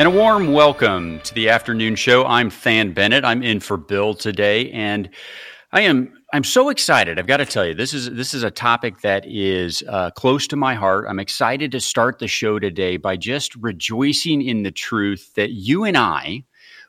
And a warm welcome to the afternoon show. I'm Than Bennett. I'm in for Bill today, and I am I'm so excited. I've got to tell you, this is this is a topic that is uh, close to my heart. I'm excited to start the show today by just rejoicing in the truth that you and I,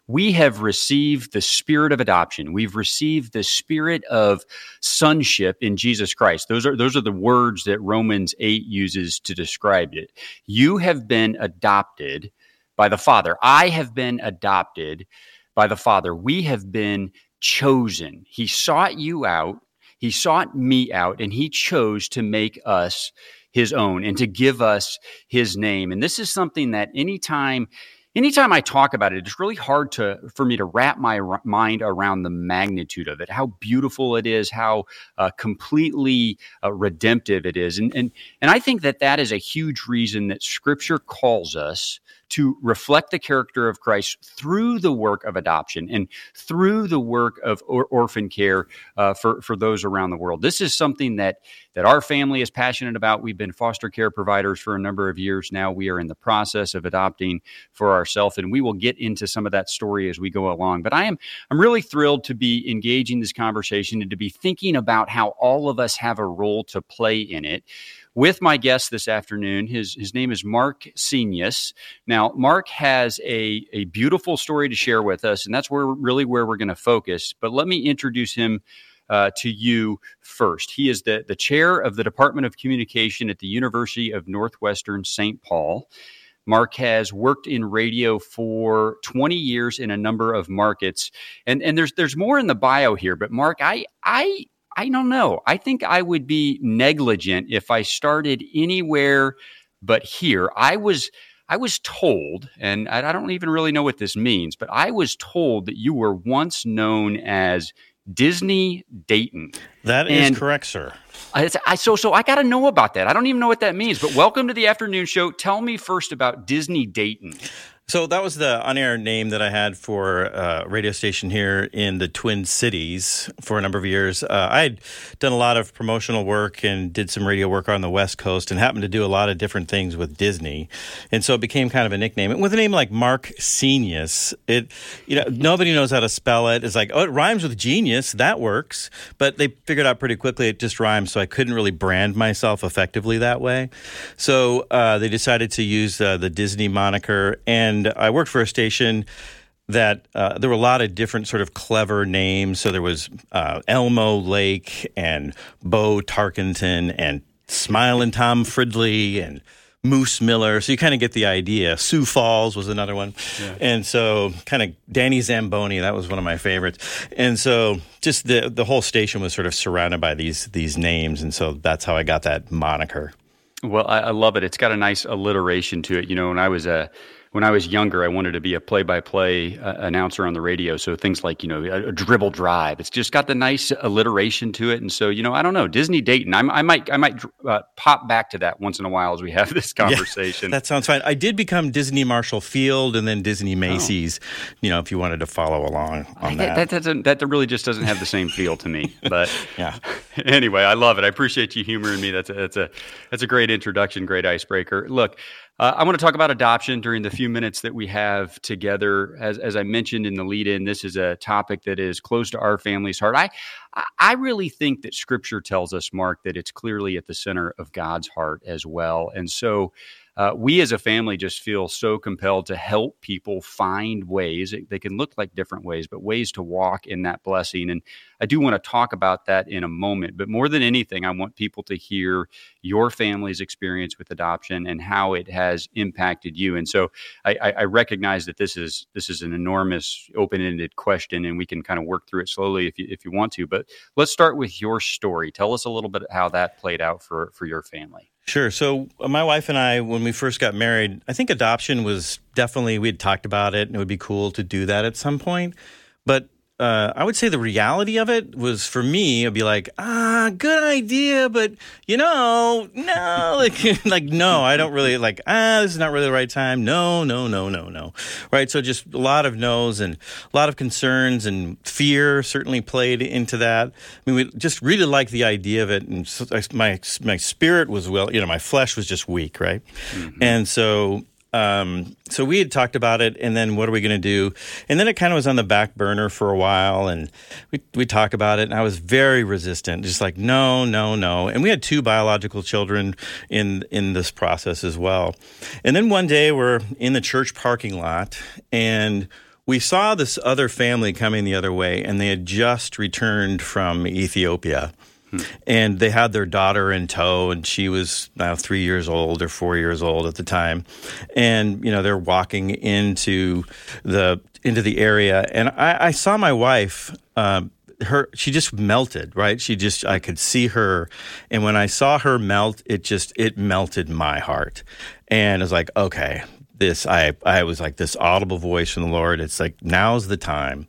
we have received the spirit of adoption. We've received the spirit of sonship in Jesus Christ. Those are those are the words that Romans 8 uses to describe it. You have been adopted by the Father. I have been adopted by the Father. We have been chosen. He sought you out, He sought me out, and He chose to make us His own and to give us His name. And this is something that anytime anytime I talk about it, it's really hard to for me to wrap my r- mind around the magnitude of it, how beautiful it is, how uh, completely uh, redemptive it is, and and and I think that that is a huge reason that Scripture calls us to reflect the character of Christ through the work of adoption and through the work of or- orphan care uh, for for those around the world. This is something that that our family is passionate about. We've been foster care providers for a number of years now. We are in the process of adopting for ourselves, and we will get into some of that story as we go along. But I am I'm really thrilled to be engaging this conversation and to be thinking about how all of us have a role to play in it with my guest this afternoon. His, his name is Mark Senius. Now, Mark has a, a beautiful story to share with us, and that's where really where we're going to focus. But let me introduce him uh, to you first. He is the, the chair of the Department of Communication at the University of Northwestern St. Paul. Mark has worked in radio for 20 years in a number of markets. And, and there's there's more in the bio here, but Mark, I I I don't know. I think I would be negligent if I started anywhere but here. I was I was told, and I don't even really know what this means, but I was told that you were once known as Disney Dayton. That is correct, sir. I, I, so so I got to know about that. I don't even know what that means. But welcome to the afternoon show. Tell me first about Disney Dayton. So that was the on-air name that I had for a radio station here in the Twin Cities for a number of years. Uh, I had done a lot of promotional work and did some radio work on the West Coast, and happened to do a lot of different things with Disney, and so it became kind of a nickname. And with a name like Mark Senius, it you know nobody knows how to spell it. It's like oh, it rhymes with genius, that works, but they figured out pretty quickly it just rhymes, so I couldn't really brand myself effectively that way. So uh, they decided to use uh, the Disney moniker and and I worked for a station that uh, there were a lot of different sort of clever names. So there was uh, Elmo Lake and Bo Tarkenton and Smiling Tom Fridley and Moose Miller. So you kind of get the idea. Sioux Falls was another one. Yeah. And so kind of Danny Zamboni, that was one of my favorites. And so just the the whole station was sort of surrounded by these these names. And so that's how I got that moniker. Well, I, I love it. It's got a nice alliteration to it. You know, when I was a when I was younger, I wanted to be a play-by-play uh, announcer on the radio. So things like you know a, a, dribble drive. It's just got the nice alliteration to it, and so you know I don't know Disney Dayton. I'm, i might I might uh, pop back to that once in a while as we have this conversation. Yeah, that sounds fine. I did become Disney Marshall Field and then Disney oh. Macy's. Oh. You know, if you wanted to follow along on that. That doesn't that really just doesn't have the same feel to me. But yeah. Anyway, I love it. I appreciate you humoring me. That's a, that's a that's a great introduction, great icebreaker. Look, uh, I want to talk about adoption during the few minutes that we have together. As, as I mentioned in the lead in, this is a topic that is close to our family's heart. I, I really think that scripture tells us, Mark, that it's clearly at the center of God's heart as well. And so uh, we as a family just feel so compelled to help people find ways. They can look like different ways, but ways to walk in that blessing. And I do want to talk about that in a moment. But more than anything, I want people to hear your family's experience with adoption and how it has impacted you. And so I, I recognize that this is this is an enormous open-ended question, and we can kind of work through it slowly if you if you want to. But let's start with your story. Tell us a little bit how that played out for for your family. Sure. So uh, my wife and I, when we first got married, I think adoption was definitely we had talked about it, and it would be cool to do that at some point. But uh, I would say the reality of it was for me, it'd be like, ah, good idea, but you know, no, like, like, no, I don't really like, ah, this is not really the right time. No, no, no, no, no. Right. So just a lot of no's and a lot of concerns and fear certainly played into that. I mean, we just really liked the idea of it. And so my, my spirit was well, you know, my flesh was just weak. Right. Mm-hmm. And so um, so we had talked about it, and then what are we going to do? And then it kind of was on the back burner for a while, and we we talked about it, and I was very resistant, just like no, no, no. And we had two biological children in in this process as well. And then one day we're in the church parking lot, and we saw this other family coming the other way, and they had just returned from Ethiopia. And they had their daughter in tow, and she was now three years old or four years old at the time. And you know they're walking into the into the area, and I, I saw my wife. Uh, her she just melted right? She just i could see her. And when i saw her melt it just it melted my heart. And i was like okay this i i was like this audible voice from the lord. It's like now's the time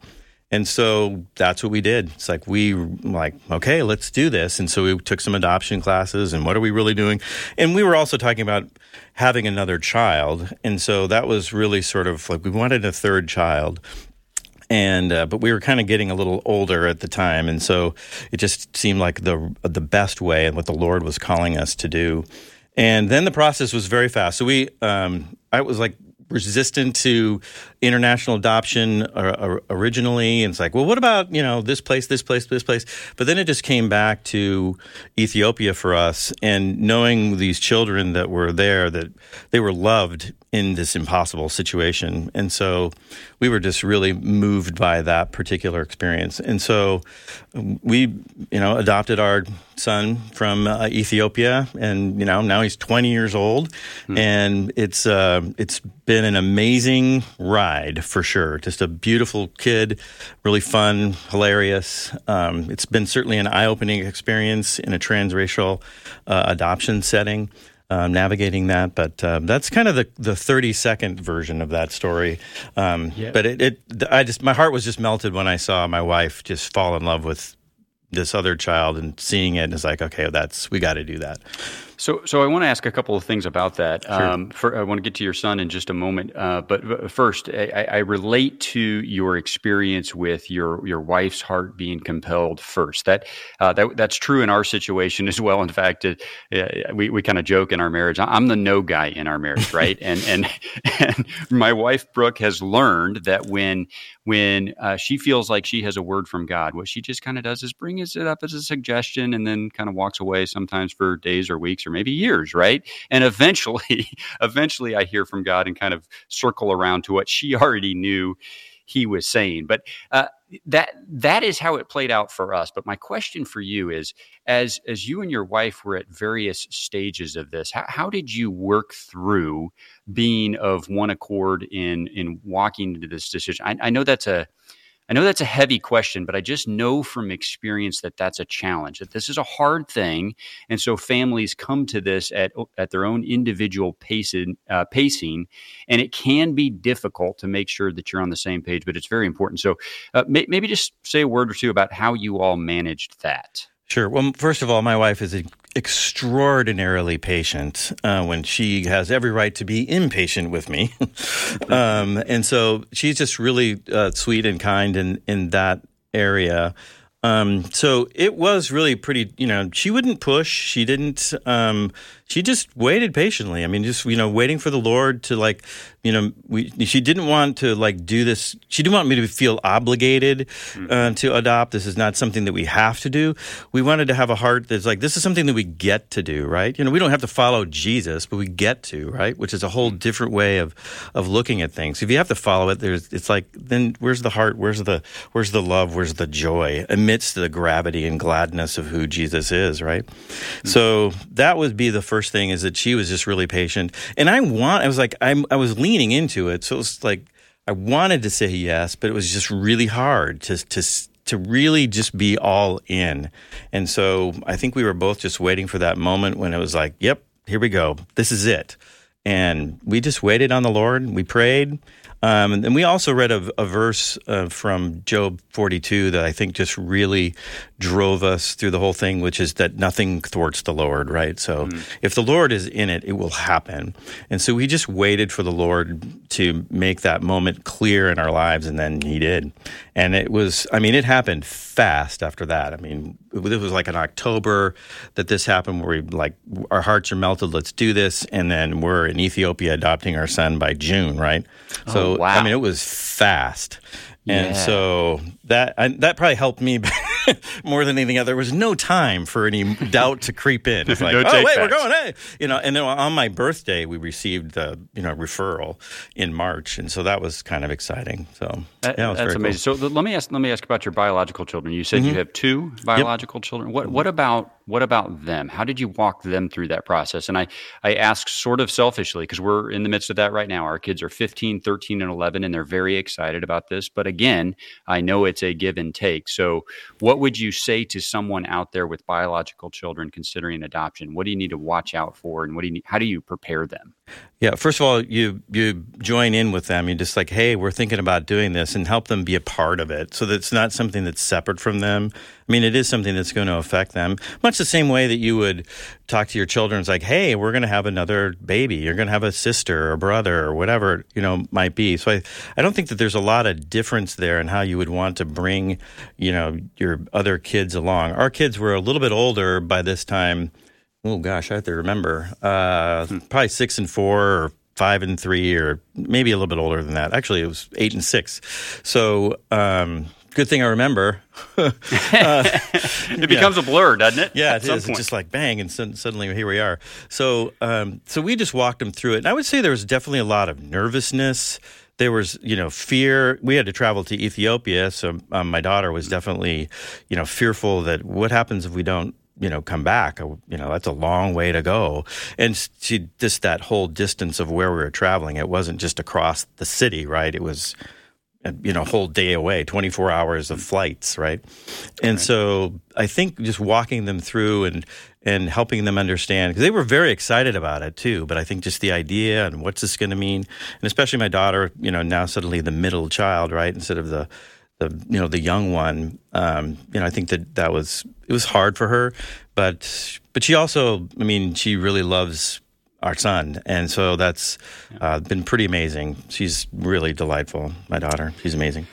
and so that's what we did. It's like we like, okay, let's do this. And so we took some adoption classes and what are we really doing? And we were also talking about having another child. And so that was really sort of like we wanted a third child. And uh, but we were kind of getting a little older at the time, and so it just seemed like the the best way and what the Lord was calling us to do. And then the process was very fast. So we, um, I was like resistant to international adoption originally. And it's like, well, what about, you know, this place, this place, this place? But then it just came back to Ethiopia for us and knowing these children that were there, that they were loved in this impossible situation. And so we were just really moved by that particular experience. And so we, you know, adopted our son from uh, Ethiopia and, you know, now he's 20 years old mm. and it's, uh, it's been an amazing ride for sure. Just a beautiful kid, really fun, hilarious. Um, it's been certainly an eye-opening experience in a transracial uh, adoption setting um, navigating that. But uh, that's kind of the, the 30 second version of that story. Um, yeah. But it, it, I just, my heart was just melted when I saw my wife just fall in love with this other child and seeing it. And it's like, okay, that's, we got to do that. So, so I want to ask a couple of things about that. Sure. Um, for, I want to get to your son in just a moment, uh, but first, I, I, relate to your experience with your your wife's heart being compelled first. That uh, that that's true in our situation as well. In fact, it, uh, we we kind of joke in our marriage. I'm the no guy in our marriage, right? and and and my wife Brooke has learned that when when uh, she feels like she has a word from God, what she just kind of does is brings it up as a suggestion and then kind of walks away sometimes for days or weeks or maybe years, right? And eventually, eventually I hear from God and kind of circle around to what she already knew he was saying. But uh, that that is how it played out for us. But my question for you is, as as you and your wife were at various stages of this, how, how did you work through being of one accord in in walking into this decision? I, I know that's a I know that's a heavy question, but I just know from experience that that's a challenge. That this is a hard thing, and so families come to this at at their own individual pacing, uh, pacing, and it can be difficult to make sure that you're on the same page. But it's very important. So uh, may, maybe just say a word or two about how you all managed that. Sure. Well, first of all, my wife is extraordinarily patient uh, when she has every right to be impatient with me. um, and so she's just really uh, sweet and kind in, in that area. Um, so it was really pretty, you know, she wouldn't push. She didn't, um, she just waited patiently. I mean, just, you know, waiting for the Lord to like you know, we she didn't want to like do this. She didn't want me to feel obligated mm-hmm. uh, to adopt. This is not something that we have to do. We wanted to have a heart that's like this is something that we get to do, right? You know, we don't have to follow Jesus, but we get to, right? Which is a whole mm-hmm. different way of of looking at things. If you have to follow it, there's it's like then where's the heart? Where's the where's the love? Where's the joy amidst the gravity and gladness of who Jesus is, right? Mm-hmm. So that would be the first thing is that she was just really patient, and I want. I was like I'm I was leaning leaning into it. So it was like I wanted to say yes, but it was just really hard to to to really just be all in. And so I think we were both just waiting for that moment when it was like, "Yep, here we go. This is it. And we just waited on the Lord. We prayed. Um, and, we also read a, a verse uh, from Job 42 that I think just really drove us through the whole thing, which is that nothing thwarts the Lord, right? So mm. if the Lord is in it, it will happen. And so we just waited for the Lord to make that moment clear in our lives, and then He did. And it was, I mean, it happened fast after that. I mean, it was like in October that this happened where we like, our hearts are melted, let's do this. And then we're in Ethiopia adopting our son by June, right? So, oh, wow. I mean, it was fast. And yeah. so that I, that probably helped me more than anything else. There was no time for any doubt to creep in. It's like, no oh wait, we're going, hey, you know. And then on my birthday, we received the you know referral in March, and so that was kind of exciting. So that, yeah, that's amazing. Cool. So let me ask let me ask about your biological children. You said mm-hmm. you have two biological yep. children. What what about what about them? How did you walk them through that process? And I I ask sort of selfishly because we're in the midst of that right now. Our kids are 15, 13, and 11, and they're very excited about this. But again, I know it's a give and take. So, what would you say to someone out there with biological children considering adoption? What do you need to watch out for, and what do you need, how do you prepare them? Yeah, first of all, you you join in with them. You just like, hey, we're thinking about doing this, and help them be a part of it, so that it's not something that's separate from them. I mean, it is something that's going to affect them, much the same way that you would talk to your children. It's like, hey, we're going to have another baby. You're going to have a sister or brother or whatever you know might be. So I I don't think that there's a lot of difference there in how you would want to bring you know your other kids along. Our kids were a little bit older by this time oh gosh, I have to remember. Uh, probably six and four or five and three, or maybe a little bit older than that. Actually, it was eight and six. So, um, good thing I remember. uh, it becomes yeah. a blur, doesn't it? Yeah, it is. It's just like bang, and suddenly here we are. So, um, so we just walked them through it, and I would say there was definitely a lot of nervousness. There was, you know, fear. We had to travel to Ethiopia, so um, my daughter was definitely, you know, fearful that what happens if we don't you know come back uh, you know that's a long way to go. And she just that whole distance of where we were traveling it wasn't just across the city right? It was uh, you know a whole day away 24 hours of flights right? And right. so i think just walking them through and and helping them understand because they were very excited about it too but i think just the idea and what's this going to mean? And especially my daughter you know now suddenly the middle child right? Instead of the the you know the young one. Um, you know, I think that that was it was hard for her, but but she also, I mean, she really loves our son, and so that's uh, been pretty amazing. She's really delightful. My daughter, she's amazing.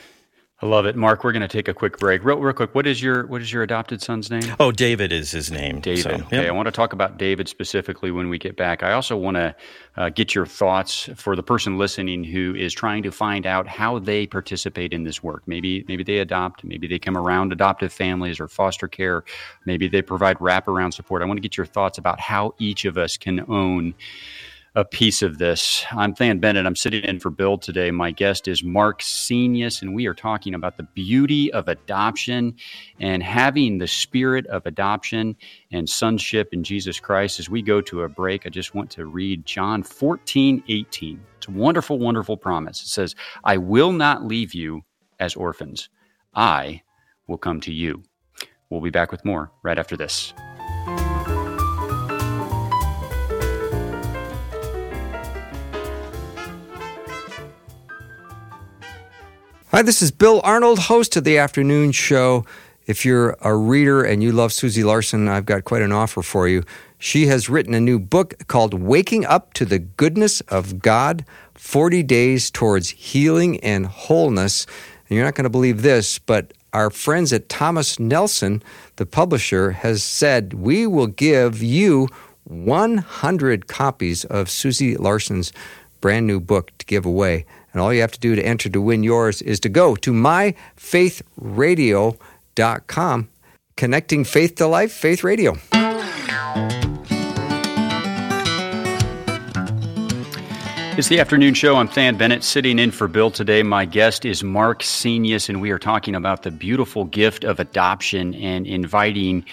I love it, Mark. We're going to take a quick break, real, real quick. What is your what is your adopted son's name? Oh, David is his name. David. So, okay, I want to talk about David specifically when we get back. I also want to uh, get your thoughts for the person listening who is trying to find out how they participate in this work. Maybe maybe they adopt, maybe they come around adoptive families or foster care, maybe they provide wraparound support. I want to get your thoughts about how each of us can own a piece of this. I'm Than Bennett. I'm sitting in for Bill today. My guest is Mark Senius, and we are talking about the beauty of adoption and having the spirit of adoption and sonship in Jesus Christ. As we go to a break, I just want to read John 14, 18. It's a wonderful, wonderful promise. It says, I will not leave you as orphans, I will come to you. We'll be back with more right after this. Hi, this is Bill Arnold, host of the afternoon show. If you're a reader and you love Susie Larson, I've got quite an offer for you. She has written a new book called Waking Up to the Goodness of God 40 Days Towards Healing and Wholeness. And you're not going to believe this, but our friends at Thomas Nelson, the publisher, has said we will give you 100 copies of Susie Larson's brand new book to give away. And all you have to do to enter to win yours is to go to myfaithradio.com, connecting faith to life, Faith Radio. It's the afternoon show. I'm Than Bennett sitting in for Bill today. My guest is Mark Senius, and we are talking about the beautiful gift of adoption and inviting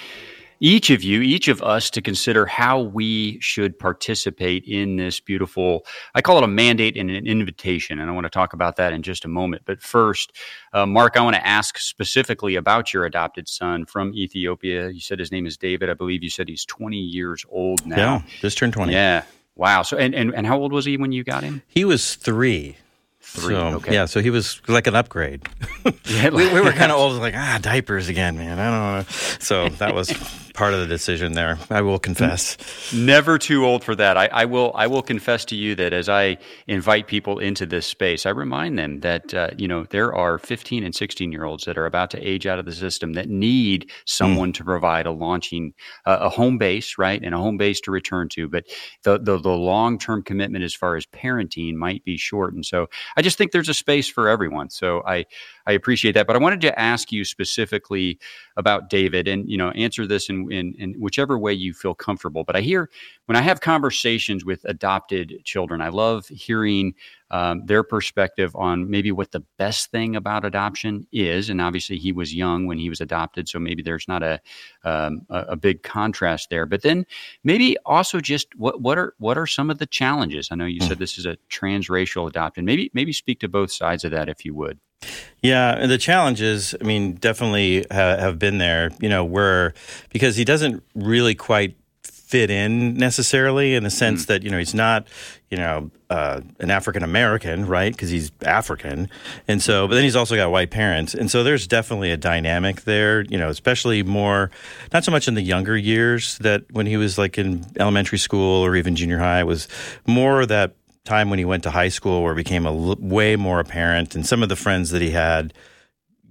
each of you, each of us, to consider how we should participate in this beautiful, I call it a mandate and an invitation. And I want to talk about that in just a moment. But first, uh, Mark, I want to ask specifically about your adopted son from Ethiopia. You said his name is David. I believe you said he's 20 years old now. Yeah, just turned 20. Yeah. Wow. So, and, and, and how old was he when you got him? He was three. Three. So, okay. Yeah, so he was like an upgrade. We, we were kind of old, like, ah, diapers again, man. I don't know. So that was part of the decision there. I will confess. Never too old for that. I, I will. I will confess to you that as I invite people into this space, I remind them that uh, you know there are 15 and 16 year olds that are about to age out of the system that need someone mm. to provide a launching, uh, a home base, right, and a home base to return to. But the the, the long term commitment as far as parenting might be short, and so I just think there's a space for everyone. So I I appreciate that. But I wanted to ask you specifically about David, and you know, answer this in, in, in whichever way you feel comfortable. But I hear when I have conversations with adopted children, I love hearing um, their perspective on maybe what the best thing about adoption is. And obviously, he was young when he was adopted, so maybe there's not a um, a, a, big contrast there. But then maybe also just what what are what are some of the challenges? I know you said this is a transracial adoption. Maybe maybe speak to both sides of that if you would. Yeah, and the challenges, I mean, definitely ha- have been there. You know, where because he doesn't really quite fit in necessarily in the sense mm. that you know he's not you know uh, an African American, right? Because he's African, and so but then he's also got white parents, and so there's definitely a dynamic there. You know, especially more not so much in the younger years that when he was like in elementary school or even junior high was more that time when he went to high school where it became a l- way more apparent, and some of the friends that he had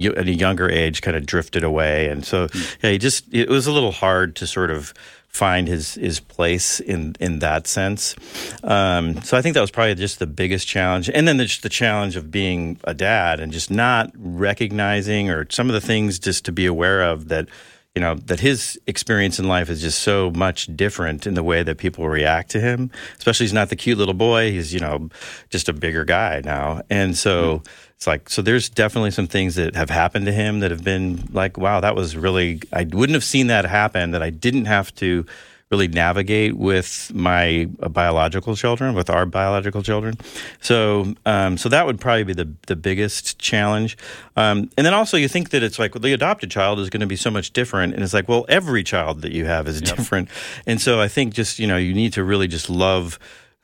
at a younger age kind of drifted away, and so mm. yeah, he just it was a little hard to sort of find his his place in in that sense. Um, so I think that was probably just the biggest challenge, and then just the challenge of being a dad and just not recognizing or some of the things just to be aware of that you know that his experience in life is just so much different in the way that people react to him especially he's not the cute little boy he's you know just a bigger guy now and so mm-hmm. It's like so there's definitely some things that have happened to him that have been like wow that was really i wouldn't have seen that happen that i didn't have to really navigate with my biological children, with our biological children. So, um, so that would probably be the the biggest challenge. Um, and then also, you think that it's like well, the adopted child is going to be so much different, and it's like, well, every child that you have is different. And so, I think just you know, you need to really just love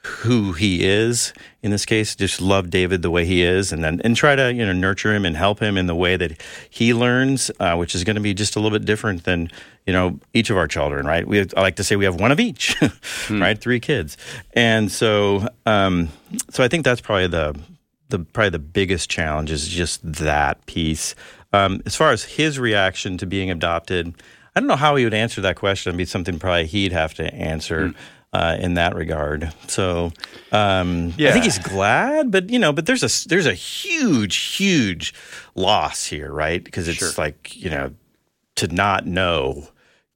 who he is. In this case just love david the way he is and then and try to you know nurture him and help him in the way that he learns uh, which is going to be just a little bit different than you know each of our children right? We have, i like to say we have one of each hmm. right? Three kids. And so um, so i think that's probably the the probably the biggest challenge is just that piece. Um, as far as his reaction to being adopted i don't know how he would answer that question. It'd be something probably he'd have to answer. Hmm uh, in that regard. So um, yeah. I think he's glad, but you know, but there's a there's a huge huge loss here, right? Because it's sure. like you know to not know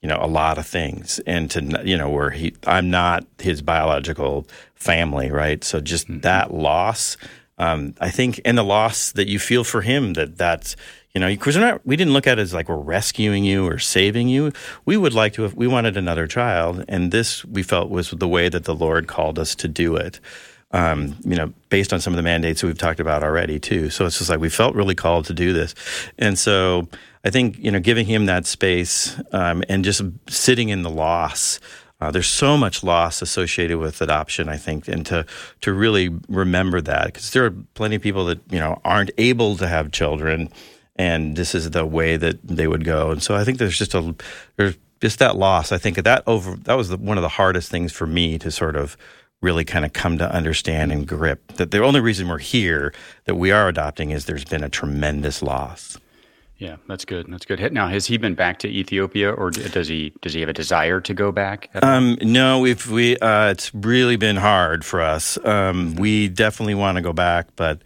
you know a lot of things and to you know where he I'm not his biological family, right? So just mm-hmm. that loss. Um, I think, and the loss that you feel for him that that's you know, because we didn't look at it as like we're rescuing you or saving you. We would like to have, we wanted another child. And this we felt was the way that the Lord called us to do it. Um, you know, based on some of the mandates we've talked about already too. So it's just like we felt really called to do this. And so I think, you know, giving him that space um, and just sitting in the loss. Uh, there's so much loss associated with adoption, I think, and to to really remember that because there are plenty of people that you know aren't able to have children, and this is the way that they would go. And so I think there's just a there's just that loss. I think that over that was the, one of the hardest things for me to sort of really kind of come to understand and grip that the only reason we're here that we are adopting is there's been a tremendous loss. Yeah, that's good. That's good. Now, has he been back to Ethiopia, or does he does he have a desire to go back? Um, no, we've we uh, it's really been hard for us. Um. We definitely want to go back, but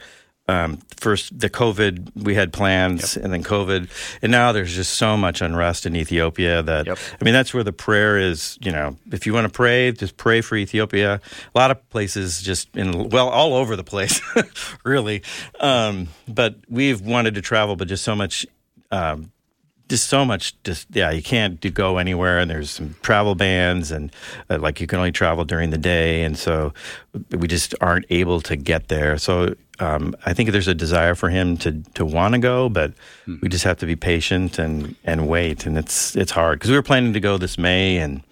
um, first the COVID, we had plans, yep. and then COVID, and now there's just so much unrest in Ethiopia that yep. I mean that's where the prayer is. You know, if you want to pray, just pray for Ethiopia. A lot of places, just in well, all over the place, really. Um, but we've wanted to travel, but just so much. Um, just so much just yeah you can't do, go anywhere and there's some travel bans and uh, like you can only travel during the day and so we just aren't able to get there so um, I think there's a desire for him to to want to go but mm-hmm. we just have to be patient and and wait and it's it's hard because we were planning to go this May and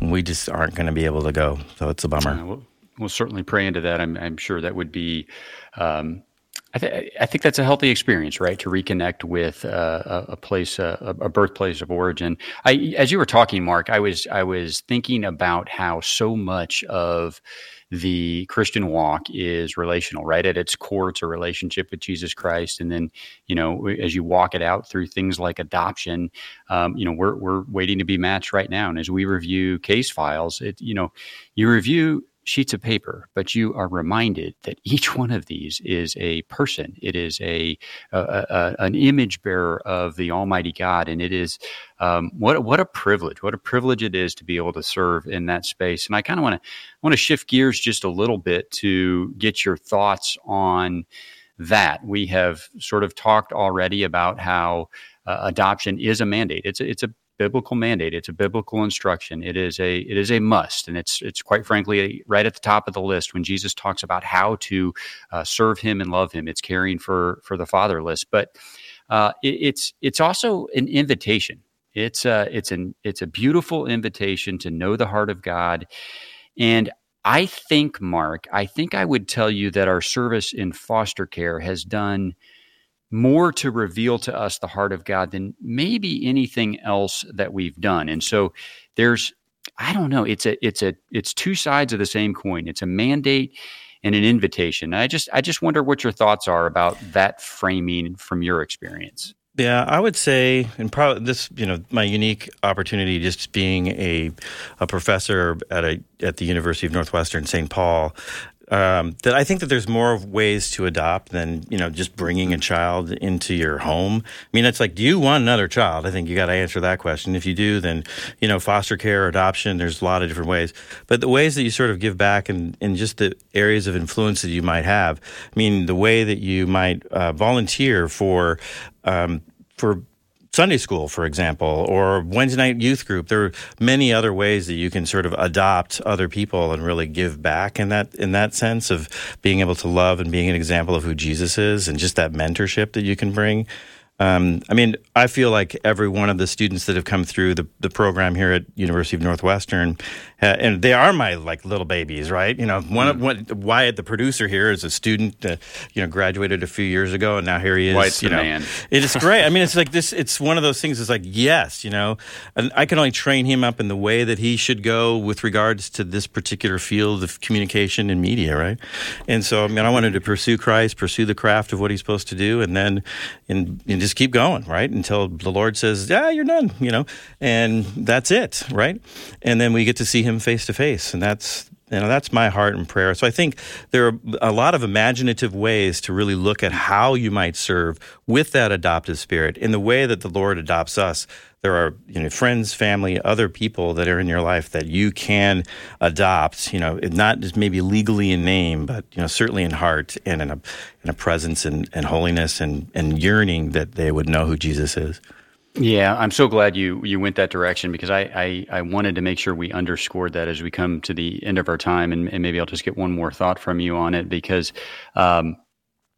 we just aren't going to be able to go so it's a bummer. We'll, we'll, certainly pray into that. I'm, I'm sure that would be um, I, th- I, think that's a healthy experience, right? To reconnect with uh, a, place, uh, a birthplace of origin. I, as you were talking, Mark, I was I was thinking about how so much of the Christian walk is relational, right? At its core, it's a relationship with Jesus Christ, and then you know, as you walk it out through things like adoption, um, you know, we're we're waiting to be matched right now, and as we review case files, it you know, you review sheets of paper, but you are reminded that each one of these is a person. It is a, a, a an image bearer of the Almighty God, and it is um, what what a privilege. What a privilege it is to be able to serve in that space. And I kind of want to want to shift gears just a little bit to get your thoughts on that. We have sort of talked already about how uh, adoption is a mandate. It's a, it's a biblical mandate. It's a biblical instruction. It is a it is a must, and it's it's quite frankly right at the top of the list when Jesus talks about how to uh, serve Him and love Him. It's caring for for the fatherless, but uh, it, it's it's also an invitation. It's a it's an it's a beautiful invitation to know the heart of God, and I think, Mark, I think I would tell you that our service in foster care has done more to reveal to us the heart of God than maybe anything else that we've done. And so there's I don't know, it's a it's a it's two sides of the same coin. It's a mandate and an invitation. I just I just wonder what your thoughts are about that framing from your experience. Yeah, I would say, and probably this, you know, my unique opportunity just being a a professor at a at the University of Northwestern St. Paul, um, that I think that there's more ways to adopt than you know just bringing a child into your home. I mean, it's like, do you want another child? I think you got to answer that question. If you do, then you know, foster care, adoption. There's a lot of different ways, but the ways that you sort of give back and in just the areas of influence that you might have. I mean, the way that you might uh, volunteer for. Um, for Sunday school, for example, or Wednesday night youth group. There are many other ways that you can sort of adopt other people and really give back in that in that sense of being able to love and being an example of who Jesus is, and just that mentorship that you can bring. Um, I mean, I feel like every one of the students that have come through the, the program here at University of Northwestern, uh, and they are my like little babies, right? You know, one, mm. one Wyatt, the producer here, is a student that you know graduated a few years ago, and now here he is. Wyatt's you know, man. It is great. I mean, it's like this. It's one of those things. It's like yes, you know, and I can only train him up in the way that he should go with regards to this particular field of communication and media, right? And so, I mean, I wanted to pursue Christ, pursue the craft of what he's supposed to do, and then in, in just keep going, right? Until the Lord says, yeah, you're done, you know, and that's it, right? And then we get to see him face to face. And that's, you know, that's my heart and prayer. So I think there are a lot of imaginative ways to really look at how you might serve with that adoptive spirit in the way that the Lord adopts us there are you know friends, family, other people that are in your life that you can adopt. You know, not just maybe legally in name, but you know certainly in heart and in a in a presence and, and holiness and and yearning that they would know who Jesus is. Yeah, I'm so glad you you went that direction because I, I, I, wanted to make sure we underscored that as we come to the end of our time, and, and maybe I'll just get one more thought from you on it because um,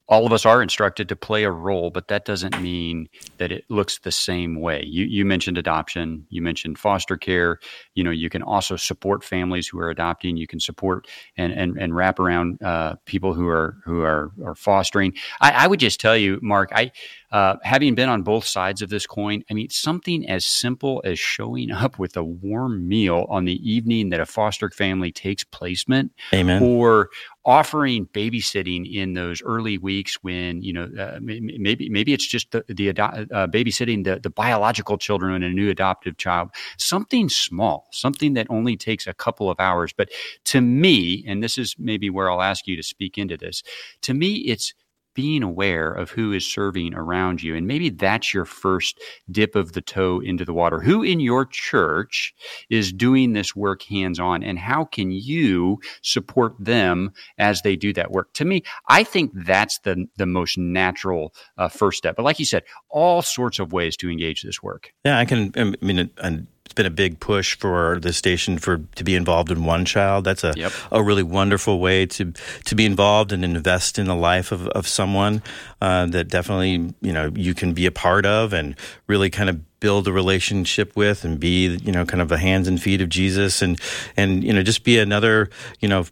all of us are instructed to play a role, but that doesn't mean that it looks the same way. You, you mentioned adoption, you mentioned foster care. You know, you can also support families who are adopting. You can support and and, and wrap around uh, people who are who are, are fostering. I, I would just tell you, Mark, I uh, having been on both sides of this coin, I mean, something as simple as showing up with a warm meal on the evening that a foster family takes placement, Amen. or offering babysitting in those early weeks when you know uh, maybe maybe it's just the, the uh, babysitting the, the biological children and a new adoptive child something small something that only takes a couple of hours but to me and this is maybe where I'll ask you to speak into this to me it's being aware of who is serving around you. And maybe that's your first dip of the toe into the water. Who in your church is doing this work hands on, and how can you support them as they do that work? To me, I think that's the, the most natural uh, first step. But like you said, all sorts of ways to engage this work. Yeah, I can. I mean, and it's been a big push for the station for to be involved in one child. That's a yep. a really wonderful way to to be involved and invest in the life of, of someone uh, that definitely you know you can be a part of and really kind of build a relationship with and be you know kind of the hands and feet of Jesus and and you know just be another you know.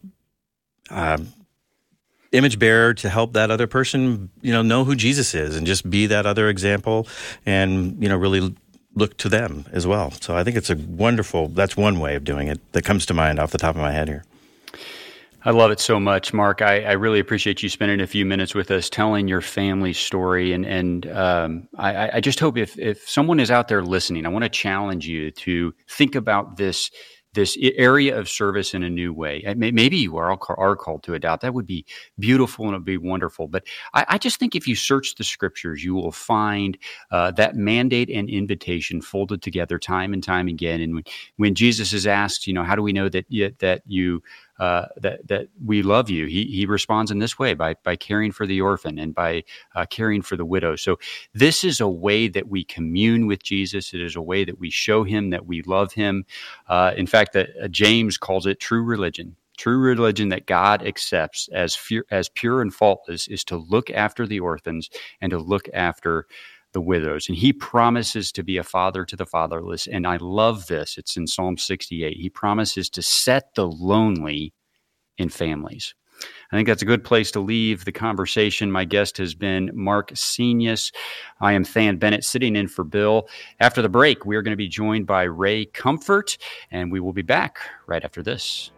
Uh, image bearer to help that other person you know know who jesus is and just be that other example and you know really look to them as well. So I think it's a wonderful. That's one way of doing it that comes to mind off the top of my head here. I love it so much, Mark. I, I really appreciate you spending a few minutes with us, telling your family story, and and um, I, I just hope if if someone is out there listening, I want to challenge you to think about this this area of service in a new way. Maybe you are, are called to adopt. That would be beautiful and it would be wonderful. But I, I just think if you search the scriptures, you will find uh, that mandate and invitation folded together time and time again. And when, when Jesus is asked, you know, how do we know that that you uh, that that we love you. He he responds in this way by by caring for the orphan and by uh, caring for the widow. So this is a way that we commune with Jesus. It is a way that we show him that we love him. Uh, in fact, that uh, James calls it true religion. True religion that God accepts as as pure and faultless is to look after the orphans and to look after the widows. And he promises to be a father to the fatherless. And I love this. It's in Psalm 68. He promises to set the lonely in families. I think that's a good place to leave the conversation. My guest has been Mark Senius. I am Than Bennett sitting in for Bill. After the break, we are going to be joined by Ray Comfort, and we will be back right after this.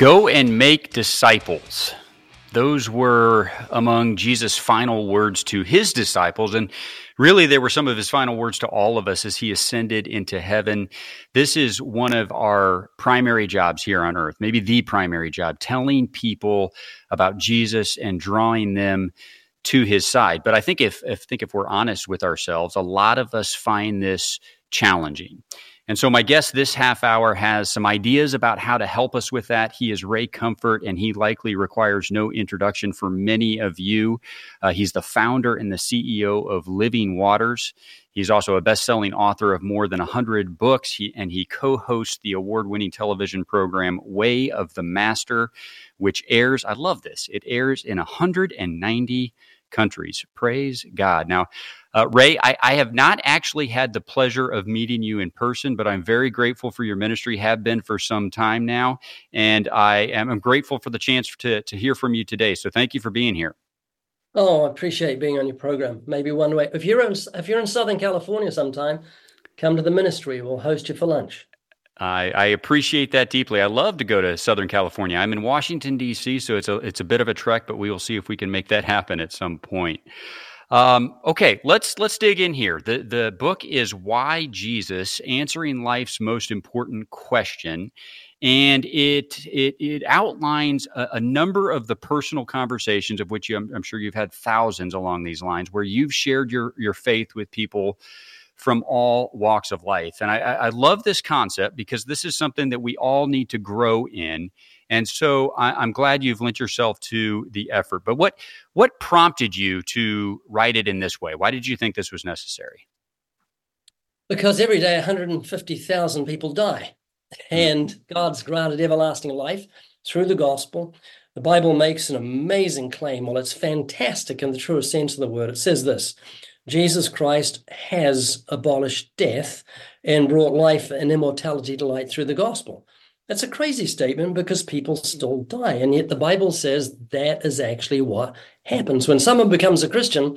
Go and make disciples. Those were among Jesus' final words to his disciples. And really, they were some of his final words to all of us as he ascended into heaven. This is one of our primary jobs here on earth, maybe the primary job, telling people about Jesus and drawing them to his side. But I think if, if think if we're honest with ourselves, a lot of us find this challenging. And so, my guest this half hour has some ideas about how to help us with that. He is Ray Comfort, and he likely requires no introduction for many of you. Uh, he's the founder and the CEO of Living Waters. He's also a best selling author of more than 100 books, he, and he co hosts the award winning television program Way of the Master, which airs, I love this, it airs in 190 countries. Praise God. Now, uh, Ray, I, I, have not actually had the pleasure of meeting you in person, but I'm very grateful for your ministry, have been for some time now. And I am I'm grateful for the chance to, to hear from you today. So thank you for being here. Oh, I appreciate being on your program. Maybe one way. If you're in, if you're in Southern California sometime, come to the ministry. We'll host you for lunch. I, I, appreciate that deeply. I love to go to Southern California. I'm in Washington D.C., so it's a it's a bit of a trek, but we will see if we can make that happen at some point. Um, okay, let's let's dig in here. the The book is "Why Jesus: Answering Life's Most Important Question," and it it, it outlines a, a, number of the personal conversations of which you, I'm, I'm sure you've had thousands along these lines, where you've shared your your faith with people from all walks of life. And I, I love this concept because this is something that we all need to grow in. And so I, am glad you've lent yourself to the effort. But what what prompted you to write it in this way? Why did you think this was necessary? Because every day 150,000 people die, hmm. and God's granted everlasting life through the gospel. The Bible makes an amazing claim. Well, it's fantastic in the truest sense of the word. It says this Jesus Christ has abolished death and brought life and immortality to light through the gospel. That's a crazy statement because people still die. And yet the Bible says that is actually what happens. When someone becomes a Christian,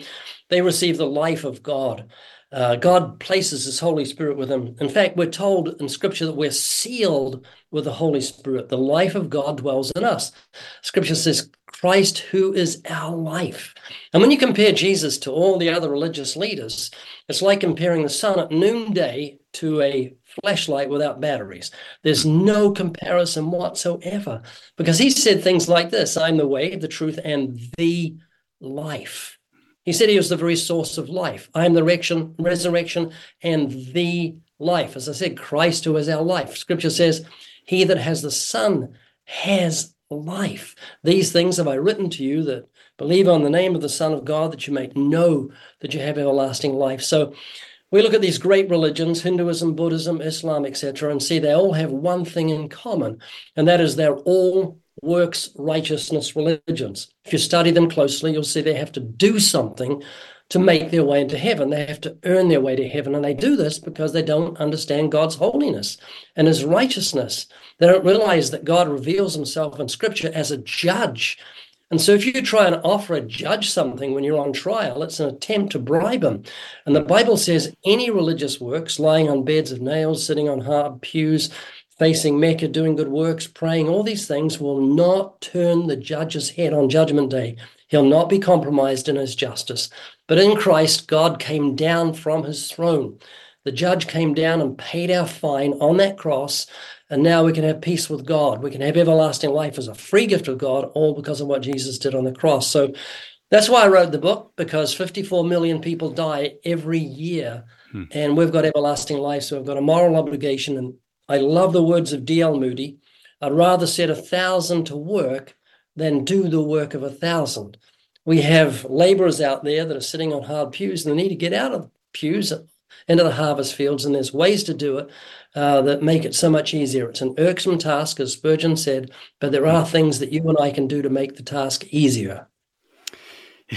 they receive the life of God. Uh, God places His Holy Spirit with them. In fact, we're told in Scripture that we're sealed with the Holy Spirit. The life of God dwells in us. Scripture says, Christ, who is our life. And when you compare Jesus to all the other religious leaders, it's like comparing the sun at noonday to a flashlight without batteries. There's no comparison whatsoever because he said things like this I'm the way, the truth, and the life. He said he was the very source of life. I am the resurrection, resurrection and the life. As I said, Christ who is our life. Scripture says, He that has the Son has life. These things have I written to you that believe on the name of the Son of God, that you may know that you have everlasting life. So we look at these great religions, Hinduism, Buddhism, Islam, etc., and see they all have one thing in common, and that is they're all works righteousness religions. If you study them closely, you'll see they have to do something to make their way into heaven. They have to earn their way to heaven. And they do this because they don't understand God's holiness and his righteousness. They don't realize that God reveals himself in scripture as a judge. And so if you try and offer a judge something when you're on trial, it's an attempt to bribe him. And the Bible says any religious works, lying on beds of nails, sitting on hard pews, facing Mecca, doing good works, praying, all these things will not turn the judge's head on judgment day. He'll not be compromised in his justice. But in Christ, God came down from his throne. The judge came down and paid our fine on that cross. And now we can have peace with God. We can have everlasting life as a free gift of God, all because of what Jesus did on the cross. So that's why I wrote the book, because 54 million people die every year. Hmm. And we've got everlasting life. So we've got a moral obligation. And I love the words of D.L. Moody. I'd rather set a thousand to work than do the work of a thousand. We have laborers out there that are sitting on hard pews and they need to get out of pews into the harvest fields, and there's ways to do it uh, that make it so much easier. It's an irksome task, as Spurgeon said, but there are things that you and I can do to make the task easier.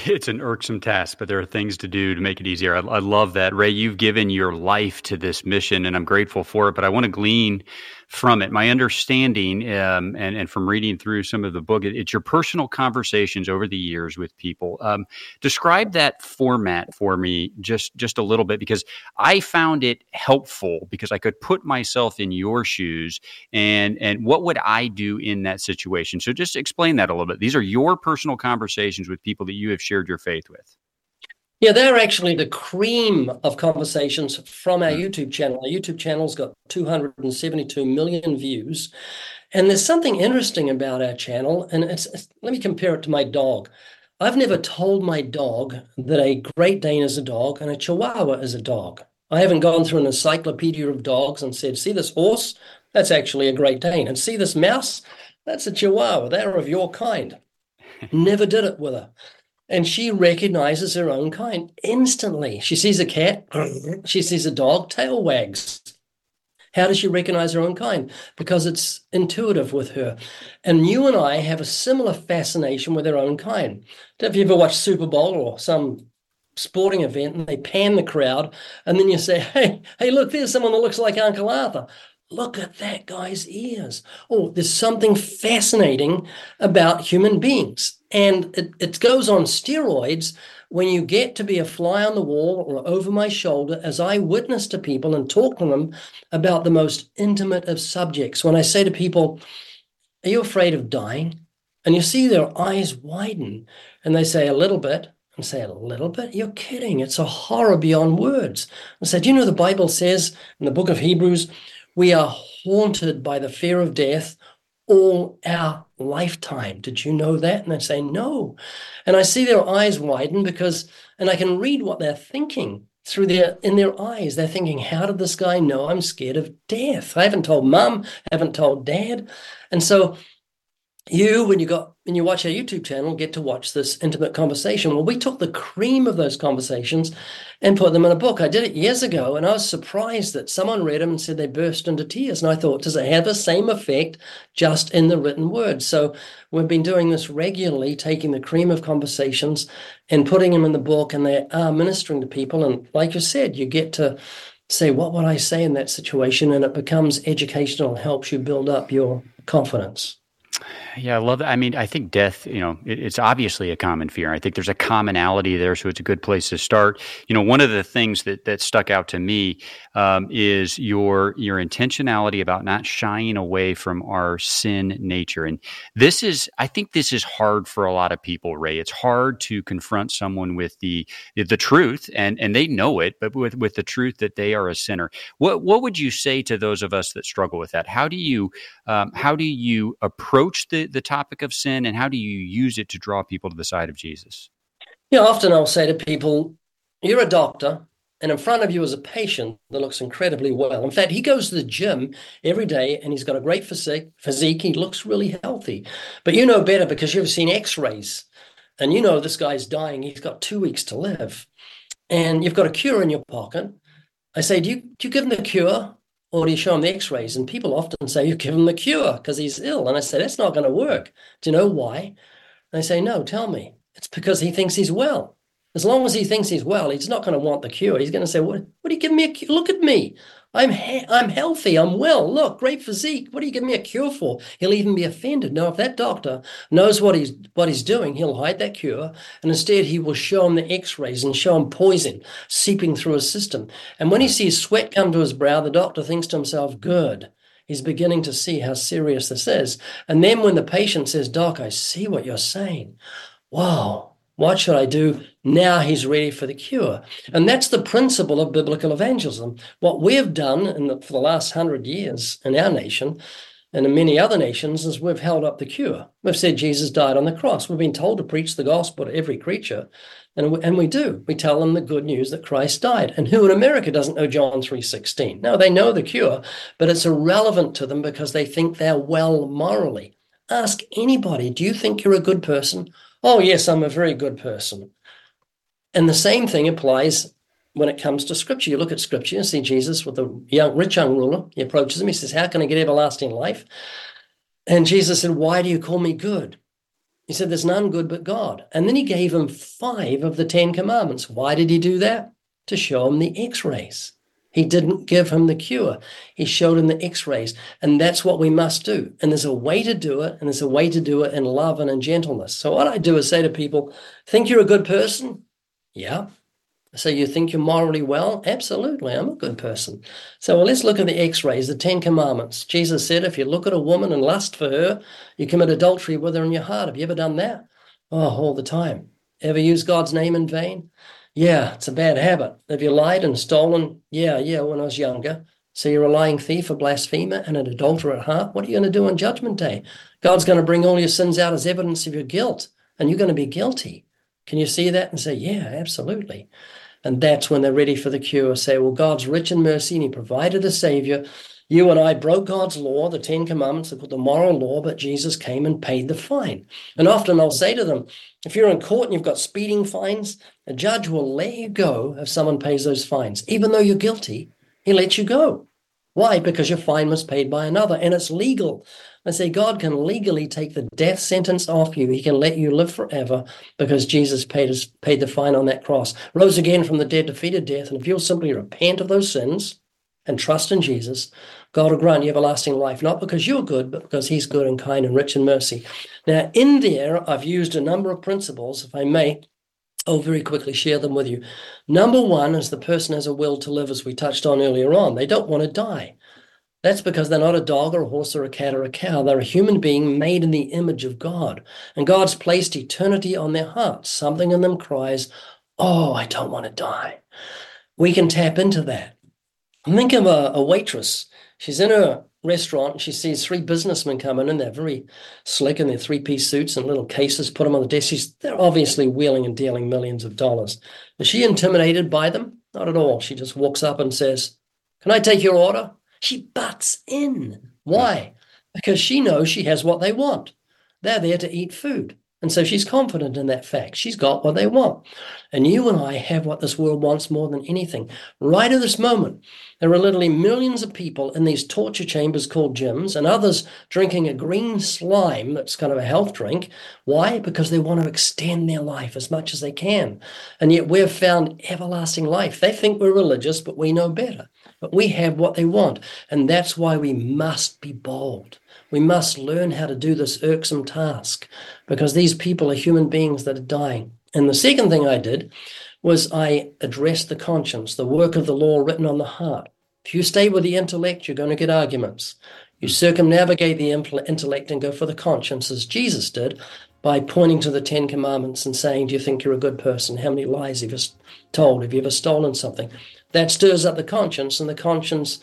It's an irksome task, but there are things to do to make it easier. I, I, love that. Ray, you've given your life to this mission, and I'm grateful for it. But I want to glean from it. My understanding, um, and, and from reading through some of the book, it, it's your personal conversations over the years with people. Um, describe that format for me just just a little bit because I found it helpful because I could put myself in your shoes and and what would I do in that situation. So just explain that a little bit. These are your personal conversations with people that you have shared your faith with. Yeah, they're actually the cream of conversations from our hmm. YouTube channel. Our YouTube channel's got 272 million views. And there's something interesting about our channel. And it's, it's, let me compare it to my dog. I've never told my dog that a Great Dane is a dog and a Chihuahua is a dog. I haven't gone through an encyclopedia of dogs and said, see this horse? That's actually a Great Dane. And see this mouse? That's a Chihuahua. They're of your kind. never did it with her and she recognizes her own kind instantly. She sees a cat, she sees a dog, tail wags. How does she recognize her own kind? Because it's intuitive with her. And you and I have a similar fascination with our own kind. Have you ever watched Super Bowl or some sporting event and they pan the crowd and then you say, hey, hey, look, there's someone that looks like Uncle Arthur. Look at that guy's ears. Oh, there's something fascinating about human beings. And it, it goes on steroids when you get to be a fly on the wall or over my shoulder as I witness to people and talk to them about the most intimate of subjects. When I say to people, Are you afraid of dying? And you see their eyes widen and they say, A little bit. And say, A little bit? You're kidding. It's a horror beyond words. I said, You know, the Bible says in the book of Hebrews, we are haunted by the fear of death all our lifetime. Did you know that? And they say, No. And I see their eyes widen because, and I can read what they're thinking through their in their eyes. They're thinking, How did this guy know I'm scared of death? I haven't told mum, haven't told dad. And so you, when you got when you watch our YouTube channel, get to watch this intimate conversation. Well, we took the cream of those conversations and put them in a book. I did it years ago, and I was surprised that someone read them and said they burst into tears. And I thought, does it have the same effect just in the written word? So we've been doing this regularly, taking the cream of conversations and putting them in the book, and they are ministering to people. And like you said, you get to say, what would I say in that situation? And it becomes educational, helps you build up your confidence. Yeah, I love that. I mean, I think death, you know, it, it's obviously a common fear. I think there's a commonality there, so it's a good place to start. You know, one of the things that that stuck out to me um, is your your intentionality about not shying away from our sin nature, and this is, I think, this is hard for a lot of people. Ray, it's hard to confront someone with the the truth, and and they know it, but with with the truth that they are a sinner. What what would you say to those of us that struggle with that? How do you um, how do you approach the the topic of sin, and how do you use it to draw people to the side of Jesus? Yeah, often I'll say to people, "You're a doctor." And in front of you is a patient that looks incredibly well. In fact, he goes to the gym every day and he's got a great physique. Physique. He looks really healthy. But you know better because you've seen x-rays and you know this guy's dying. He's got two weeks to live. And you've got a cure in your pocket. I say, do you, do you give him the cure or do you show him the x-rays? And people often say, you give him the cure because he's ill. And I say, that's not going to work. Do you know why? And they say, no, tell me. It's because he thinks he's well. As long as he thinks he's well, he's not going to want the cure. He's going to say, what, what are you giving me a cure? Look at me. I'm he- I'm healthy. I'm well. Look, great physique. What are you giving me a cure for? He'll even be offended. Now, if that doctor knows what he's what he's doing, he'll hide that cure, and instead he will show him the X-rays and show him poison seeping through his system. And when he sees sweat come to his brow, the doctor thinks to himself, "Good." He's beginning to see how serious this is. And then when the patient says, Doc, I see what you're saying. Wow, what should I do? Now he's ready for the cure. And that's the principle of biblical evangelism. What we have done the, for the last hundred years in our nation and in many other nations is we've held up the cure. We've said Jesus died on the cross. We've been told to preach the gospel to every creature. And we, and we do. We tell them the good news that Christ died. And who in America doesn't know John 3.16? No, they know the cure, but it's irrelevant to them because they think they're well morally. Ask anybody, do you think you're a good person? Oh, yes, I'm a very good person. And the same thing applies when it comes to scripture. You look at scripture and see Jesus with the young, rich young ruler. He approaches him. He says, How can I get everlasting life? And Jesus said, Why do you call me good? He said, There's none good but God. And then he gave him five of the Ten Commandments. Why did he do that? To show him the x rays. He didn't give him the cure. He showed him the x rays. And that's what we must do. And there's a way to do it. And there's a way to do it in love and in gentleness. So, what I do is say to people, Think you're a good person? Yeah. So, you think you're morally well? Absolutely. I'm a good person. So, well, let's look at the x rays, the Ten Commandments. Jesus said, If you look at a woman and lust for her, you commit adultery with her in your heart. Have you ever done that? Oh, all the time. Ever use God's name in vain? Yeah, it's a bad habit. Have you lied and stolen? Yeah, yeah, when I was younger. So you're a lying thief, a blasphemer, and an adulterer at heart. What are you going to do on Judgment Day? God's going to bring all your sins out as evidence of your guilt, and you're going to be guilty. Can you see that and say, yeah, absolutely? And that's when they're ready for the cure. Say, well, God's rich in mercy and He provided a Savior. You and I broke God's law, the Ten Commandments, they called the moral law, but Jesus came and paid the fine. And often I'll say to them, if you're in court and you've got speeding fines, a judge will let you go if someone pays those fines. Even though you're guilty, he lets you go. Why? Because your fine was paid by another and it's legal. I say God can legally take the death sentence off you. He can let you live forever because Jesus paid, his, paid the fine on that cross, rose again from the dead, defeated death. And if you'll simply repent of those sins and trust in Jesus, God will grant you everlasting life, not because you're good, but because He's good and kind and rich in mercy. Now, in there, I've used a number of principles, if I may. I'll very quickly share them with you. Number one is the person has a will to live, as we touched on earlier on. They don't want to die. That's because they're not a dog or a horse or a cat or a cow. They're a human being made in the image of God. And God's placed eternity on their hearts. Something in them cries, Oh, I don't want to die. We can tap into that. Think of a, a waitress She's in her restaurant and she sees three businessmen coming in. They're very slick in their three piece suits and little cases, put them on the desk. She's, they're obviously wheeling and dealing millions of dollars. Is she intimidated by them? Not at all. She just walks up and says, Can I take your order? She butts in. Why? Because she knows she has what they want. They're there to eat food. And so she's confident in that fact. She's got what they want. And you and I have what this world wants more than anything. Right at this moment, there are literally millions of people in these torture chambers called gyms and others drinking a green slime that's kind of a health drink. Why? Because they want to extend their life as much as they can. And yet we've found everlasting life. They think we're religious, but we know better. But we have what they want. And that's why we must be bold. We must learn how to do this irksome task because these people are human beings that are dying. And the second thing I did was I addressed the conscience, the work of the law written on the heart. If you stay with the intellect, you're going to get arguments. You circumnavigate the intellect and go for the conscience, as Jesus did, by pointing to the Ten Commandments and saying, Do you think you're a good person? How many lies have you told? Have you ever stolen something? That stirs up the conscience, and the conscience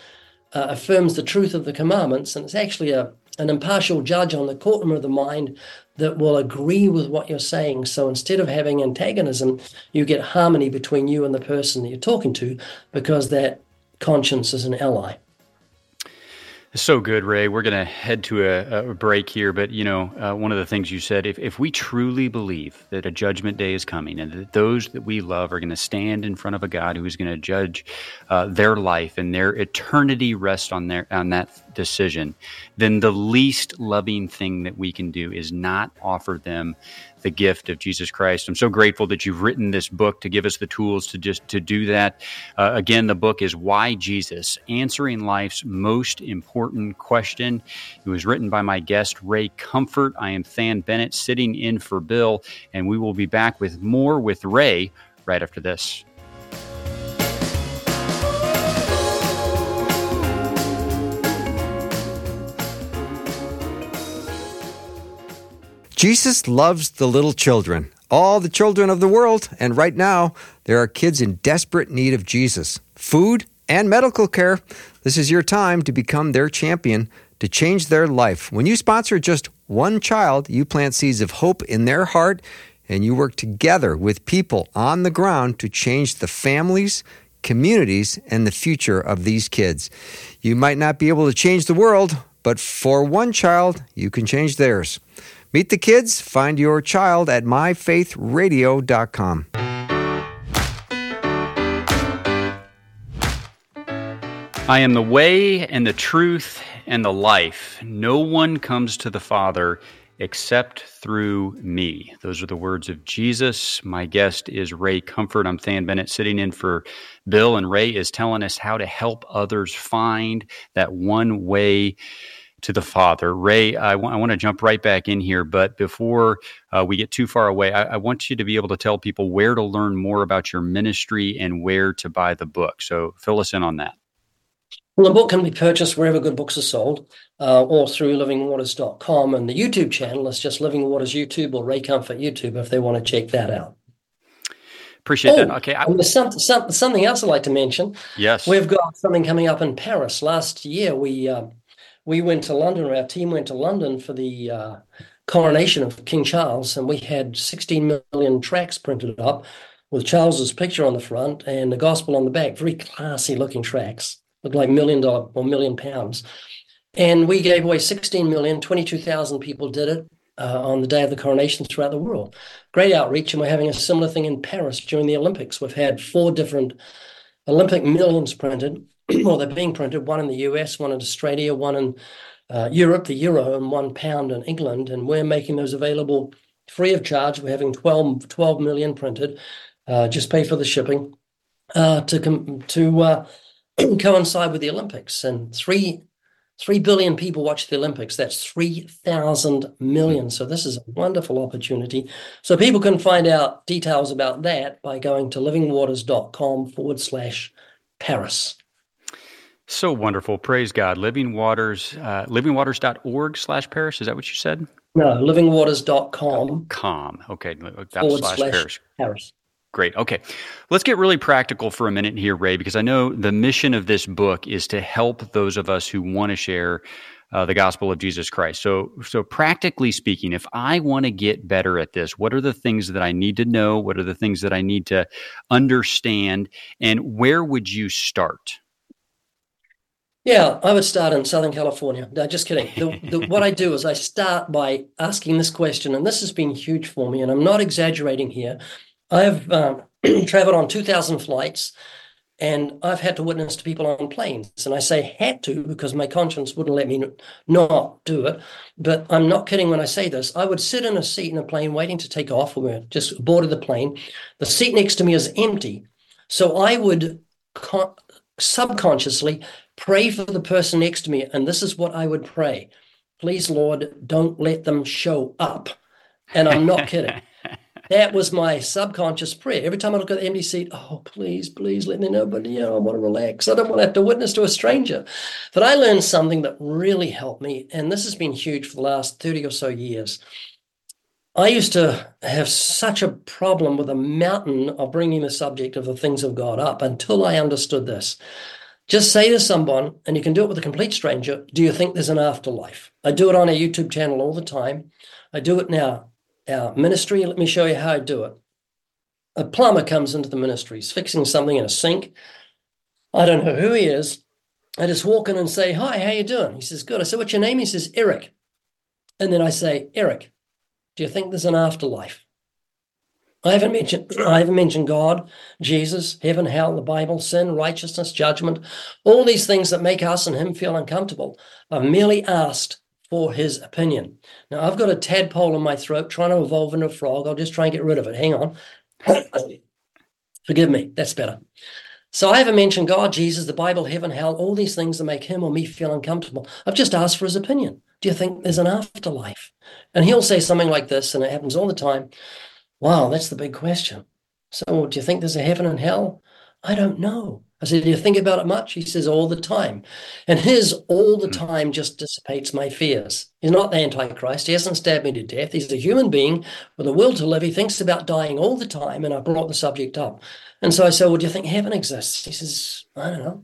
uh, affirms the truth of the commandments. And it's actually a, an impartial judge on the courtroom of the mind that will agree with what you're saying. So instead of having antagonism, you get harmony between you and the person that you're talking to because that conscience is an ally. So good, Ray. We're going to head to a, a, break here, but you know, uh, one of the things you said, if, if we truly believe that a judgment day is coming and that those that we love are going to stand in front of a God who is going to judge uh, their life and their eternity rest on their on that decision, then the least loving thing that we can do is not offer them the gift of Jesus Christ. I'm so grateful that you've written this book to give us the tools to just to do that. Uh, again, the book is Why Jesus: Answering Life's Most Important Question. It was written by my guest Ray Comfort. I am Than Bennett, sitting in for Bill, and we will be back with more with Ray right after this. Jesus loves the little children, all the children of the world, and right now there are kids in desperate need of Jesus, food, and medical care. This is your time to become their champion, to change their life. When you sponsor just one child, you plant seeds of hope in their heart, and you work together with people on the ground to change the families, communities, and the future of these kids. You might not be able to change the world, but for one child, you can change theirs. Meet the kids. Find your child at myfaithradio.com. I am the way and the truth and the life. No one comes to the Father except through me. Those are the words of Jesus. My guest is Ray Comfort. I'm Than Bennett sitting in for Bill, and Ray is telling us how to help others find that one way to the Father. Ray, I, w- I want to jump right back in here, but before uh, we get too far away, I-, I want you to be able to tell people where to learn more about your ministry and where to buy the book. So fill us in on that. Well, the book can be purchased wherever good books are sold uh, or through livingwaters.com. And the YouTube channel is just Living Waters YouTube or Ray Comfort YouTube if they want to check that out. Appreciate oh, that. Okay. I, there's some, some, something else I'd like to mention. Yes. We've got something coming up in Paris. Last year, we uh, we went to London, or our team went to London for the uh, coronation of King Charles, and we had 16 million tracts printed up with Charles's picture on the front and the gospel on the back. Very classy looking tracts, looked like million dollar or million pounds. And we gave away 16 million, 22,000 people did it uh, on the day of the coronation throughout the world. Great outreach, and we're having a similar thing in Paris during the Olympics. We've had four different Olympic millions printed well, they're being printed one in the US, one in Australia, one in uh, Europe, the euro, and one pound in England. And we're making those available free of charge. We're having 12, 12 million printed, uh, just pay for the shipping uh, to com- to uh, coincide with the Olympics. And three three billion people watch the Olympics. That's three thousand million. So this is a wonderful opportunity. So people can find out details about that by going to livingwaters.com forward slash Paris. So wonderful. Praise God. Living Waters, uh, livingwaters.org slash Paris. Is that what you said? No, livingwaters.com. Com. Okay. Forward slash, slash Paris. Paris. Great. Okay. Let's get really practical for a minute here, Ray, because I know the mission of this book is to help those of us who want to share uh, the gospel of Jesus Christ. So, so practically speaking, if I want to get better at this, what are the things that I need to know? What are the things that I need to understand? And where would you start? Yeah, I would start in Southern California. No, just kidding. The, the, what I do is I start by asking this question, and this has been huge for me, and I'm not exaggerating here. I've um, traveled on 2,000 flights, and I've had to witness to people on planes. And I say had to because my conscience wouldn't let me not do it. But I'm not kidding when I say this. I would sit in a seat in a plane waiting to take off. We just boarded the plane. The seat next to me is empty. So I would con- subconsciously pray for the person next to me. And this is what I would pray please, Lord, don't let them show up. And I'm not kidding. that was my subconscious prayer. Every time I look at the empty seat, oh, please, please let me know. But, you know, I want to relax. I don't want to have to witness to a stranger. But I learned something that really helped me. And this has been huge for the last 30 or so years. I used to have such a problem with a mountain of bringing the subject of the things of God up until I understood this. Just say to someone, and you can do it with a complete stranger, do you think there's an afterlife? I do it on our YouTube channel all the time. I do it now our ministry. Let me show you how I do it. A plumber comes into the ministry, he's fixing something in a sink. I don't know who he is. I just walk in and say, Hi, how you doing? He says, Good. I said, What's your name? He says, Eric. And then I say, Eric, do you think there's an afterlife? I haven't mentioned I haven't mentioned God, Jesus, heaven, hell, the Bible, sin, righteousness, judgment, all these things that make us and him feel uncomfortable. I've merely asked for his opinion. Now, I've got a tadpole in my throat trying to evolve into a frog. I'll just try and get rid of it. Hang on. Forgive me. That's better. So I haven't mentioned God, Jesus, the Bible, heaven, hell, all these things that make him or me feel uncomfortable. I've just asked for his opinion. Do you think there's an afterlife? And he'll say something like this, and it happens all the time. Wow, that's the big question. So do you think there's a heaven and hell? I don't know. I said, Do you think about it much? He says, All the time. And his all the hmm. time just dissipates my fears. He's not the Antichrist. He hasn't stabbed me to death. He's a human being with a will to live. He thinks about dying all the time. And I brought the subject up. And so I said, Well, do you think heaven exists? He says, I don't know.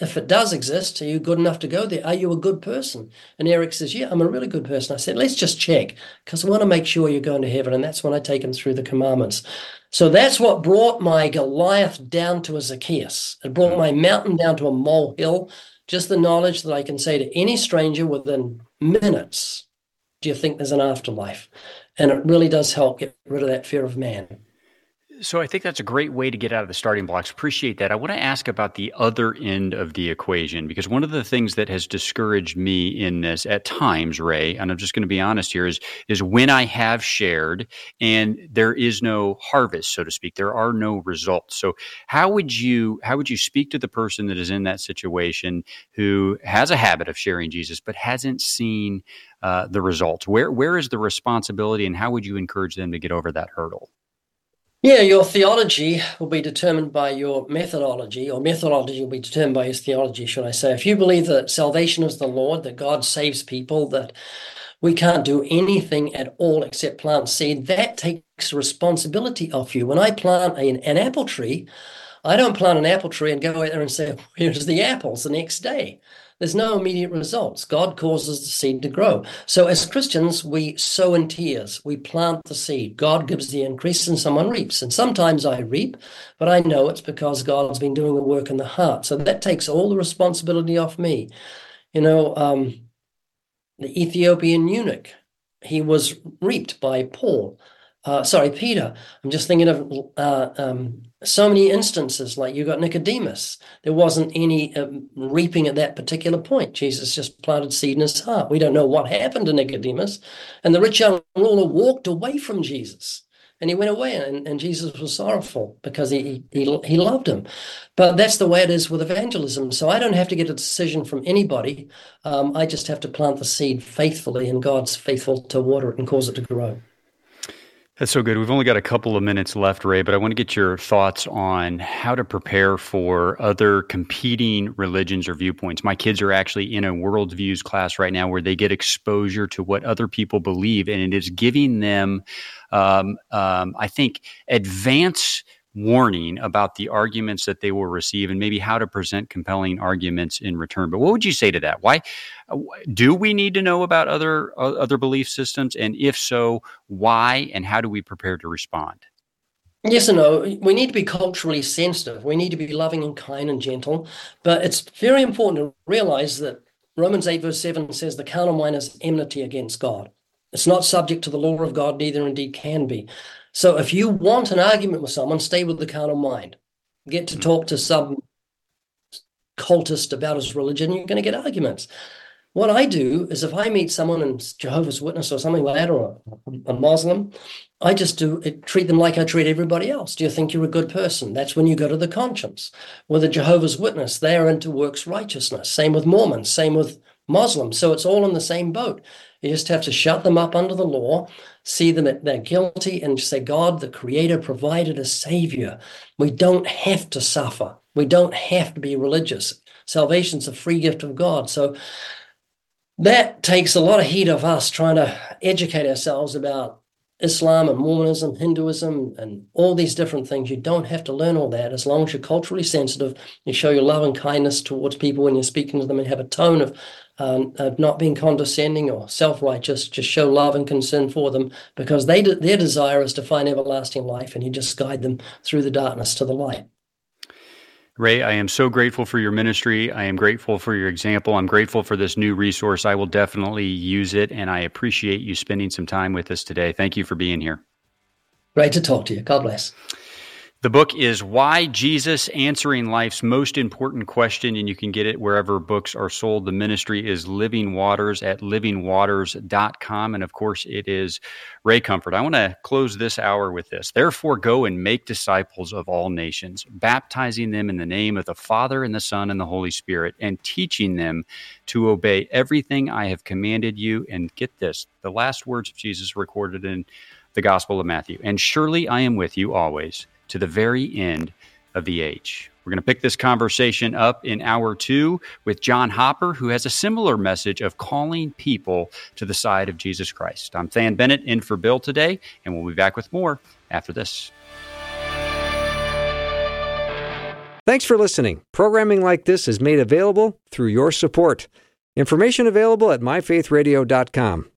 If it does exist, are you good enough to go there? Are you a good person? And Eric says, Yeah, I'm a really good person. I said, Let's just check because I want to make sure you're going to heaven. And that's when I take him through the commandments. So that's what brought my Goliath down to a Zacchaeus. It brought my mountain down to a molehill. Just the knowledge that I can say to any stranger within minutes, Do you think there's an afterlife? And it really does help get rid of that fear of man. So I think that's a great way to get out of the starting blocks. Appreciate that. I want to ask about the other end of the equation because one of the things that has discouraged me in this at times, Ray, and I'm just going to be honest here, is is when I have shared and there is no harvest, so to speak. There are no results. So how would you how would you speak to the person that is in that situation who has a habit of sharing Jesus but hasn't seen uh, the results? Where where is the responsibility, and how would you encourage them to get over that hurdle? Yeah, your theology will be determined by your methodology, or methodology will be determined by his theology, should I say. If you believe that salvation is the Lord, that God saves people, that we can't do anything at all except plant seed, that takes responsibility off you. When I plant an, an apple tree, I don't plant an apple tree and go out there and say, Where's the apples the next day. There's no immediate results. God causes the seed to grow. So as Christians, we sow in tears. We plant the seed. God gives the increase and someone reaps. And sometimes I reap, but I know it's because God's been doing the work in the heart. So that takes all the responsibility off me. You know, um, the Ethiopian eunuch, he was reaped by Paul uh, sorry, Peter. I'm just thinking of uh, um, so many instances like you got Nicodemus. There wasn't any um, reaping at that particular point. Jesus just planted seed in his heart. We don't know what happened to Nicodemus. And the rich young ruler walked away from Jesus. And he went away, and, and Jesus was sorrowful because he, he he loved him. But that's the way it is with evangelism. So I don't have to get a decision from anybody. Um, I just have to plant the seed faithfully, and God's faithful to water it and cause it to grow. That's so good. We've only got a couple of minutes left, Ray, but I want to get your thoughts on how to prepare for other competing religions or viewpoints. My kids are actually in a worldviews class right now where they get exposure to what other people believe, and it is giving them, um, um, I think, advance warning about the arguments that they will receive and maybe how to present compelling arguments in return. But what would you say to that? Why do we need to know about other uh, other belief systems and if so, why and how do we prepare to respond? Yes and no. We need to be culturally sensitive. We need to be loving and kind and gentle. But it's very important to realize that Romans 8, verse 7 says the mind is enmity against God. It's not subject to the law of God, neither indeed can be. So if you want an argument with someone, stay with the carnal mind. Get to mm-hmm. talk to some cultist about his religion, you're going to get arguments. What I do is if I meet someone in Jehovah's Witness or something like that, or a, a Muslim, I just do it, treat them like I treat everybody else. Do you think you're a good person? That's when you go to the conscience. With a Jehovah's Witness, they are into works righteousness. Same with Mormons, same with Muslims. So it's all in the same boat. You just have to shut them up under the law, see them that they're guilty, and say, God, the Creator, provided a Savior. We don't have to suffer. We don't have to be religious. Salvation's a free gift of God. So that takes a lot of heat of us trying to educate ourselves about Islam and Mormonism, Hinduism, and all these different things. You don't have to learn all that as long as you're culturally sensitive. You show your love and kindness towards people when you're speaking to them and have a tone of, um, of not being condescending or self righteous. Just show love and concern for them because they their desire is to find everlasting life, and you just guide them through the darkness to the light. Ray, I am so grateful for your ministry. I am grateful for your example. I'm grateful for this new resource. I will definitely use it, and I appreciate you spending some time with us today. Thank you for being here. Great to talk to you. God bless. The book is Why Jesus Answering Life's Most Important Question, and you can get it wherever books are sold. The ministry is Living Waters at livingwaters.com. And of course, it is Ray Comfort. I want to close this hour with this. Therefore, go and make disciples of all nations, baptizing them in the name of the Father and the Son and the Holy Spirit, and teaching them to obey everything I have commanded you. And get this the last words of Jesus recorded in the Gospel of Matthew. And surely I am with you always to the very end of the age. We're going to pick this conversation up in hour two with John Hopper, who has a similar message of calling people to the side of Jesus Christ. I'm Than Bennett in for Bill today, and we'll be back with more after this. Thanks for listening. Programming like this is made available through your support. Information available at myfaithradio.com.